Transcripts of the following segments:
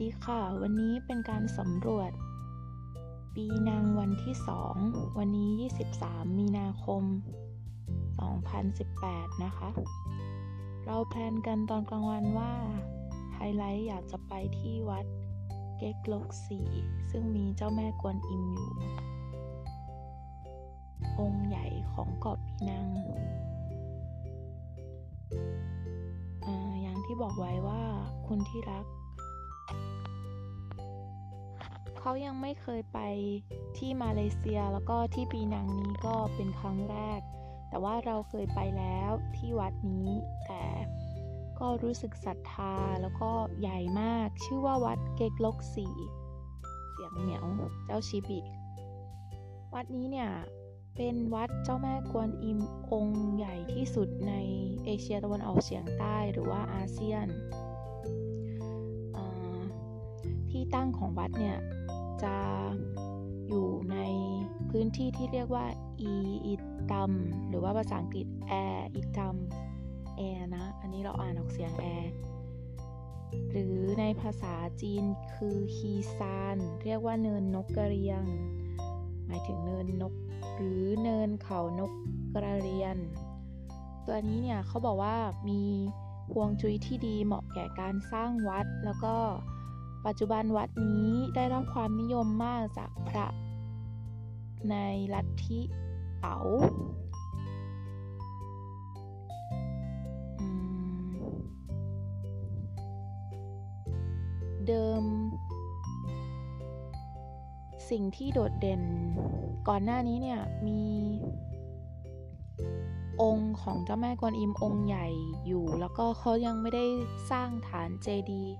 สวัสดีค่ะ วันนี้เป็นการสำรวจ ปีนังวันที่ 2 วันนี้ 23 มีนาคม 2018 นะคะ เรา plan กันตอนกลางวันว่า ไฮไลท์อยากจะไปที่วัดเก๊กลกสีซึ่งมีเจ้าแม่กวนอิมอยู่ องค์ใหญ่ของเกาะปีนังออย่างที่บอกไว้ว่าคุณที่รัก เขายังไม่เคยไปที่มาเลเซียแล้วก็ที่ปีนังนี้ก็เป็นครั้งแรก แต่ว่าเราเคยไปแล้วที่วัดนี้ แต่ก็รู้สึกศรัทธาแล้วก็ใหญ่มาก ชื่อว่าวัดเกกลกสีเสียงเหมียวเจ้าชิบิวัดนี้เนี่ยเป็นวัดเจ้าแม่กวนอิมองค์ใหญ่ที่สุดในเอเชียตะวันออกเฉียงใต้หรือว่าอาเซียน ตั้งของวัดเนี่ย จะอยู่ในพื้นที่ที่เรียกว่าอีอิตัมหรือว่าภาษาอังกฤษแอร์อิตัมแอร์นะ อันนี้เราอ่านออกเสียงแอร์หรือในภาษาจีนคือฮีซานเรียกว่าเนินนกกระเรียง หมายถึงเนินนก หรือเนินเขานกกระเรียน ตัวนี้เนี่ยเขาบอกว่ามีพวงจุ้ยที่ดีเหมาะแก่การสร้างวัด แล้วก็ ปัจจุบันวัดนี้ได้รับความนิยมมากจากพระในลัทธิเต๋าเดิม สิ่งที่โดดเด่นก่อนหน้านี้เนี่ยมีองค์ของเจ้าแม่กวนอิมองค์ใหญ่อยู่ แล้วก็เขายังไม่ได้สร้างฐานเจดีย์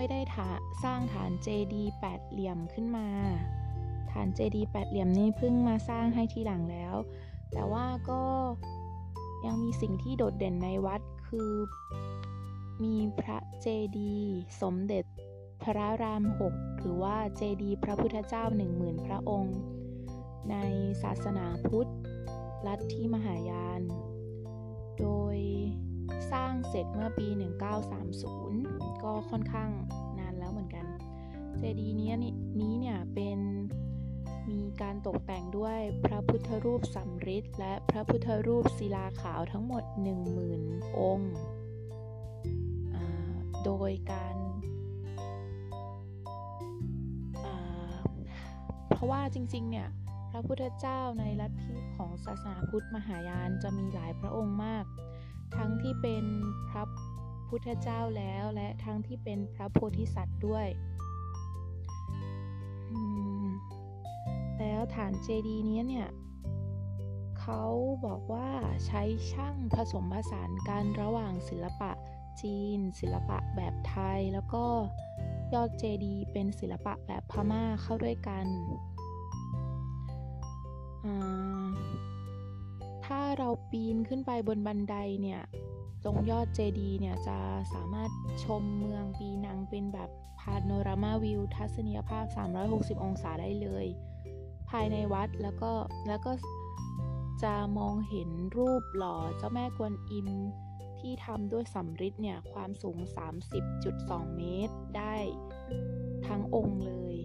ไม่ได้สร้างฐานเจดีแปดเหลี่ยมขึ้นมา ฐานเจดีแปดเหลี่ยมนี้เพิ่งมาสร้างให้ทีหลังแล้ว แต่ว่าก็ยังมีสิ่งที่โดดเด่นในวัดคือมีพระเจดีสมเด็จพระรามหกหรือว่าเจดีพระพุทธเจ้าหนึ่งหมื่นพระองค์ ในศาสนาพุทธลัทธิมหายาน โดย สร้างเสร็จเมื่อปี 1930 ก็ค่อนข้างนานแล้วเหมือนกัน เจดีย์นี้นี้เนี่ยเป็นมีการตกแต่งด้วยพระพุทธรูปสำริดและพระพุทธรูปศิลาขาวทั้งหมด 10,000 องค์โดยการเพราะว่าจริงๆ เนี่ยพระพุทธเจ้าในลัทธิของศาสนาพุทธมหายานจะมีหลายพระองค์มาก เป็นพระพุทธเจ้าแล้วและทั้งที่เป็นพระโพธิสัตว์ด้วย แล้วฐานเจดีย์นี้เนี่ยเขาบอกว่าใช้ช่างผสมผสานกันระหว่างศิลปะจีน ศิลปะแบบไทยแล้วก็ยอดเจดีย์เป็นศิลปะแบบพม่าเข้าด้วยกัน ถ้าเราปีนขึ้นไปบนบันไดเนี่ย ตรงยอดเจดีเนี่ยจะสามารถชมเมืองปีนังเป็นแบบพาโนรามาวิวทัศนียภาพ 360 องศาได้เลย ภายในวัดแล้วก็แล้วก็จะมองเห็นรูปหล่อเจ้าแม่กวนอิมที่ทำด้วยสำริดเนี่ยความสูง 30.2 เมตรได้ทั้งองค์เลย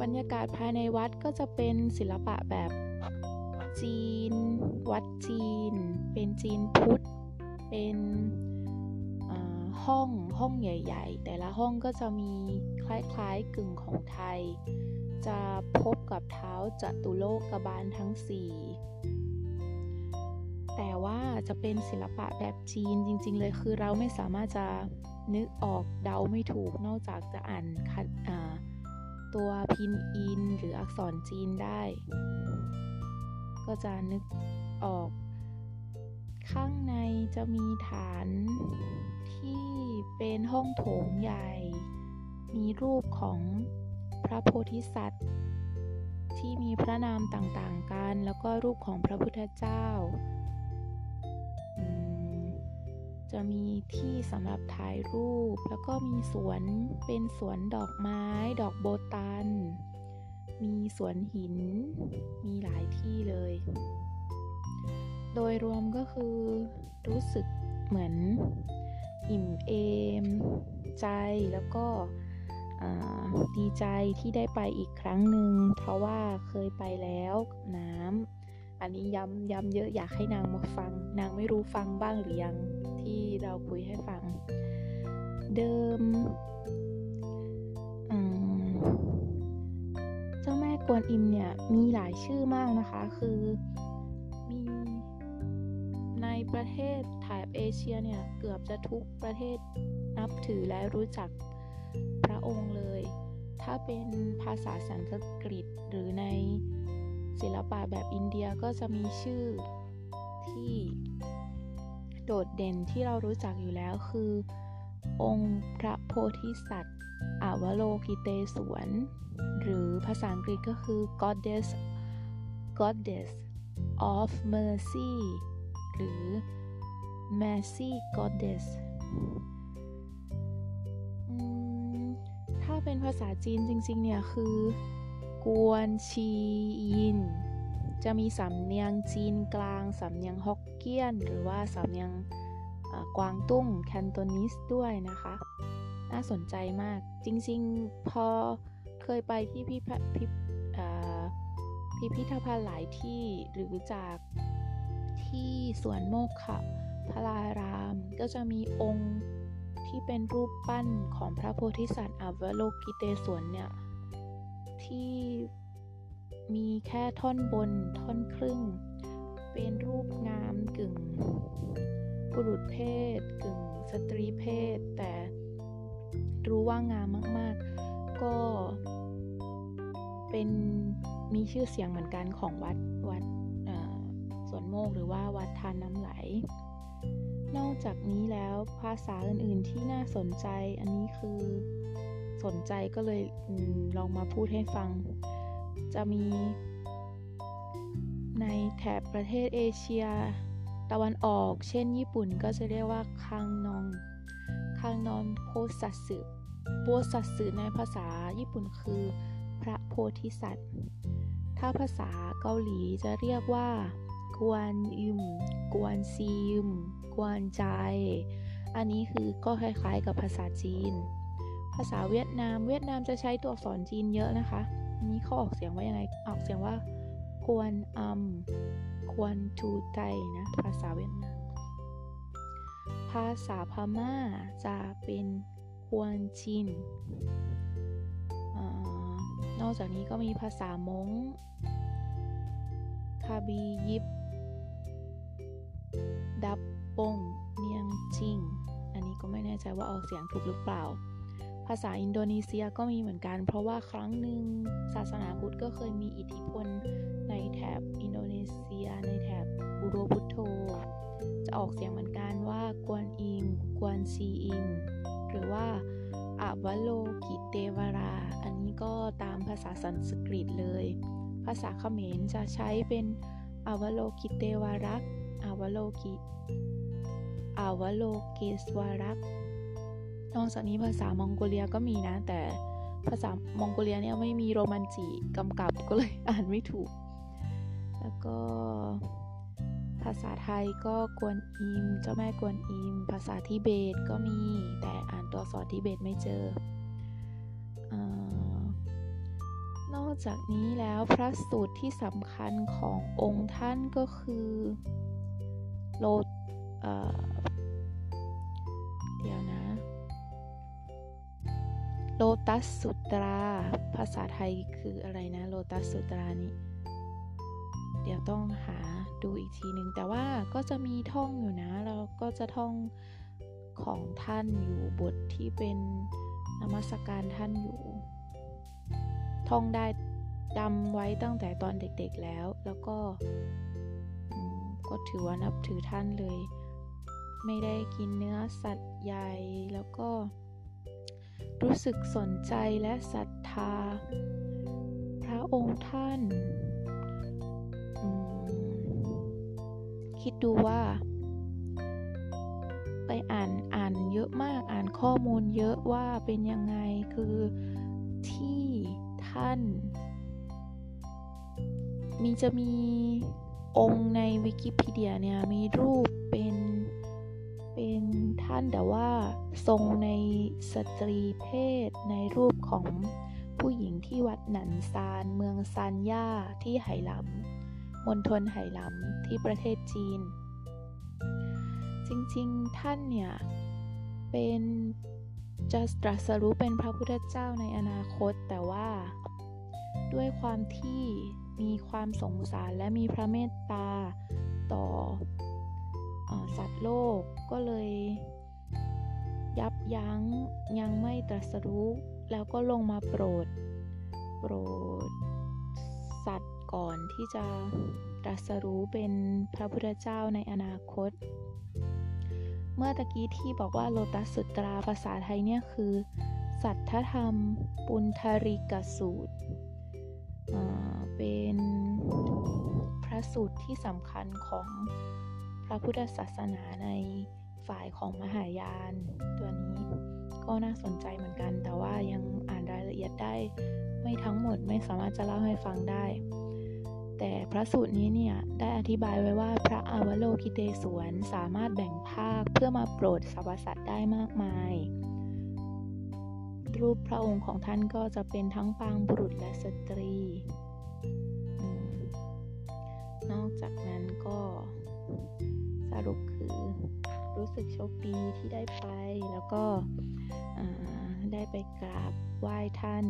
บรรยากาศภายในวัดก็จะเป็นศิลปะแบบ จีน วัดจีน เป็นจีนพุทธ เป็นห้องห้องใหญ่ ๆ แต่ละห้องก็จะมีคล้ายๆกึ่งของไทย จะพบกับเท้าจตุโลกบาลทั้งสี่แต่ว่าจะเป็นศิลปะแบบจีนจริง ๆ เลยคือเราไม่สามารถจะนึกออกเดาไม่ถูกนอกจากจะอ่านตัวพินอินหรืออักษรจีนได้ ก็จะนึกออก ข้างในจะมีฐานที่เป็นห้องโถงใหญ่ มีรูปของพระโพธิสัตว์ ที่มีพระนามต่างๆกัน แล้วก็รูปของพระพุทธเจ้า จะมีที่สำหรับถ่ายรูป แล้วก็มีสวนเป็นสวนดอกไม้ ดอกโบตัน มีสวนหิน มีหลายที่เลย โดยรวมก็คือรู้สึกเหมือนอิ่มเอมใจแล้วก็ดีใจที่ได้ไปอีกครั้งหนึ่งเพราะว่าเคยไปแล้วน้ำอันนี้ย้ำย้ำเยอะอยากให้นางมาฟัง นางไม่รู้ฟังบ้างหรือยังที่เราคุยให้ฟัง เดิมเจ้าแม่ กวนอิมเนี่ยมีหลายชื่อมากนะคะ คือมีในประเทศแถบเอเชียเนี่ยเกือบจะทุกประเทศนับถือและรู้จักพระองค์เลย ถ้าเป็นภาษาสันสกฤตหรือในศิลปะแบบอินเดียก็จะมีชื่อที่โดดเด่นที่เรารู้จักอยู่แล้วคือ องค์พระโพธิสัตว์อาวโลกิเตศวน หรือภาษาอังกฤษก็คือ goddess goddess of mercy หรือ mercy goddess ถ้าเป็นภาษาจีนจริงๆ เนี่ยคือ กวนชียิน จะมีสำเนียงจีนกลาง สำเนียงฮกเกี้ยน หรือว่าสำเนียง กวางตุ้งแคนโตนิสด้วยนะคะ น่าสนใจมากจริงๆพอเคยไปที่พิพิพิพิธภัณฑ์หลายที่หรือจากที่สวนโมกขะพระารามก็จะมีองค์ที่เป็นรูปปั้นของพระโพธิสัตว์อวโลกิเตศวนเนี่ย ที่มีแค่ท่อนบนท่อนครึ่ง เป็นรูปงามกึ่ง บุรุษเพศกึ่งสตรีเพศ แต่รู้ว่างามมาก ๆ ก็เป็นมีชื่อเสียงเหมือนกันของวัดวัดสวนโมกหรือว่าวัดทานน้ำไหล นอกจากนี้แล้วภาษาอื่นๆที่น่าสนใจอันนี้คือสนใจก็เลยอลองมาพูดให้ฟัง จะมีในแถบประเทศเอเชีย ตะวันออก เช่น ญี่ปุ่นก็จะเรียกว่าคังนองคังนองโพสัสึโพสัตสึในภาษาญี่ปุ่นคือ พระโพธิสัตว์ ถ้าภาษาเกาหลีจะเรียกว่ากวนอิมกวนซีมกวนใจ อันนี้คือก็คล้ายๆกับภาษาจีน ภาษาเวียดนาม เวียดนามจะใช้ตัวอักษรจีนเยอะนะคะ อันนี้เขาออกเสียงว่ายังไง ออกเสียงว่าควนอัม ควนทูไตนะภาษาเวียดนาม ภาษาพม่าจะเป็นควนจินนอกจากนี้ก็มีภาษามงคาบียิปดับปงเนียงจิง อันนี้ก็ไม่แน่ใจว่าออกเสียงถูกหรือเปล่า ภาษาอินโดนีเซียก็มีเหมือนกัน เพราะว่าครั้งหนึ่งศาสนาพุทธก็เคยมีอิทธิพลในแถบอินโดนีเซีย ในแถบบูโรพุทโธ จะออกเสียงเหมือนกันว่ากวนอิม กวนซีอิม หรือว่าอาวโลกิเตวรา อันนี้ก็ตามภาษาสันสกฤตเลย ภาษาเขมรจะใช้เป็นอาวโลกิเตวรักอาวโลกิอาวโลเกสวารัก นอกจากนี้ภาษามองโกเลียก็มีนะ แต่ภาษามองโกเลียเนี่ยไม่มีโรมันจีกำกับก็เลยอ่านไม่ถูก แล้วก็ภาษาไทยก็กวนอิม เจ้าแม่กวนอิม ภาษาทิเบตก็มีแต่อ่านตัวสอนทิเบตไม่เจอนอกจากนี้แล้วพระสูตรที่สำคัญขององค์ท่านก็คือโลเดี๋ยวนะ โลตัสสุตรา ภาษาไทยคืออะไรนะโลตัสสุตรานี้เดี๋ยวต้องหาดูอีกทีหนึ่งแต่ว่าก็จะมีท่องอยู่นะเราก็จะท่องของท่านอยู่บทที่เป็นนมัสการท่านอยู่ ท่องได้จำไว้ตั้งแต่ตอนเด็กๆแล้ว แล้วก็ก็ถือว่านับถือท่านเลย ไม่ได้กินเนื้อสัตว์ใหญ่แล้วก็ รู้สึกสนใจและศรัทธา พระองค์ท่าน คิดดูว่า ไปอ่านอ่านเยอะมากอ่านข้อมูลเยอะว่าเป็นยังไงคือที่ท่าน มีจะมีองค์ในวิกิพีเดียเนี่ยมีรูปเป็น นแต่ว่าทรงในสตรีเพศในรูปของผู้หญิงที่วัดหนันซาน เมืองซานย่าที่ไหหลำมณฑลไหหลำที่ประเทศจีน จริงๆท่านเนี่ยเป็นจะตรัสรู้เป็นพระพุทธเจ้าในอนาคตแต่ว่า ด้วยความที่มีความสงสารและมีพระเมตตาต่ออสัตว์โลกก็เลย ยับยั้งยังไม่ตรัสรู้แล้วก็ลงมาโปรด โปรด สัตว์ก่อนที่จะตรัสรู้เป็นพระพุทธเจ้าในอนาคต เมื่อตะกี้ที่บอกว่าโลตัสสุตราภาษาไทยเนี่ยคือ สัทธธรรม ปุณธริกสูตร เป็นพระสูตรที่สำคัญของพระพุทธศาสนาใน ฝ่ายของมหายานตัวนี้ก็น่าสนใจเหมือนกัน แต่ว่ายังอ่านรายละเอียดได้ ไม่ทั้งหมดไม่สามารถจะเล่าให้ฟังได้ แต่พระสูตรนี้เนี่ยได้อธิบายไว้ว่าพระอวโลกิเตศวนสามารถแบ่งภาคเพื่อมาโปรดสรรพสัตว์ได้มากมายรูปพระองค์ของท่านก็จะเป็นทั้งปางบุรุษและสตรี นอกจากนั้นก็ สรุปคือรู้สึกโชคดีที่ได้ไป แล้วก็ได้ไปกราบไหว้ท่าน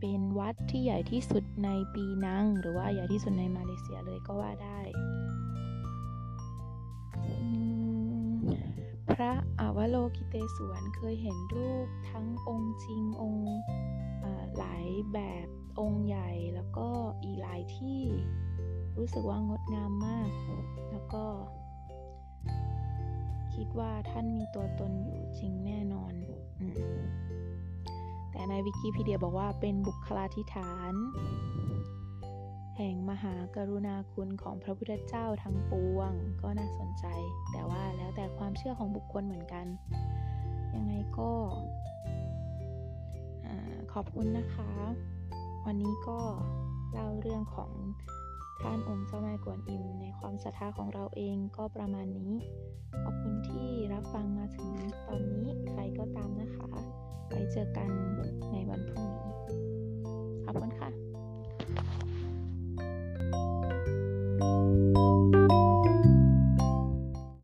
เป็นวัดที่ใหญ่ที่สุดในปีนัง หรือว่าใหญ่ที่สุดในมาเลเซียเลยก็ว่าได้ พระอาวโลกิเตศวนเคยเห็นรูปทั้งองค์จริงองค์หลายแบบองค์ใหญ่แล้วก็อีกหลายที่รู้สึกว่างดงามมาก แล้วก็ คิดว่าท่านมีตัวตนอยู่จริงแน่นอนอแต่ในวิกิพีเดียบอกว่าเป็นบุคลาธิฐาน แห่งมหากรุณาคุณของพระพุทธเจ้าทั้งปวง ก็น่าสนใจ แต่ว่าแล้วแต่ความเชื่อของบุคคลเหมือนกัน ยังไงก็ขอบคุณนะคะ วันนี้ก็เล่าเรื่องของ ท่านองค์เจ้าแม่กวนอิมในความศรัทธาของเราเองก็ประมาณนี้ ขอบคุณที่รับฟังมาถึงตอนนี้ใครก็ตามนะคะ ไว้เจอกันในวันพรุ่งนี้ ขอบคุณค่ะ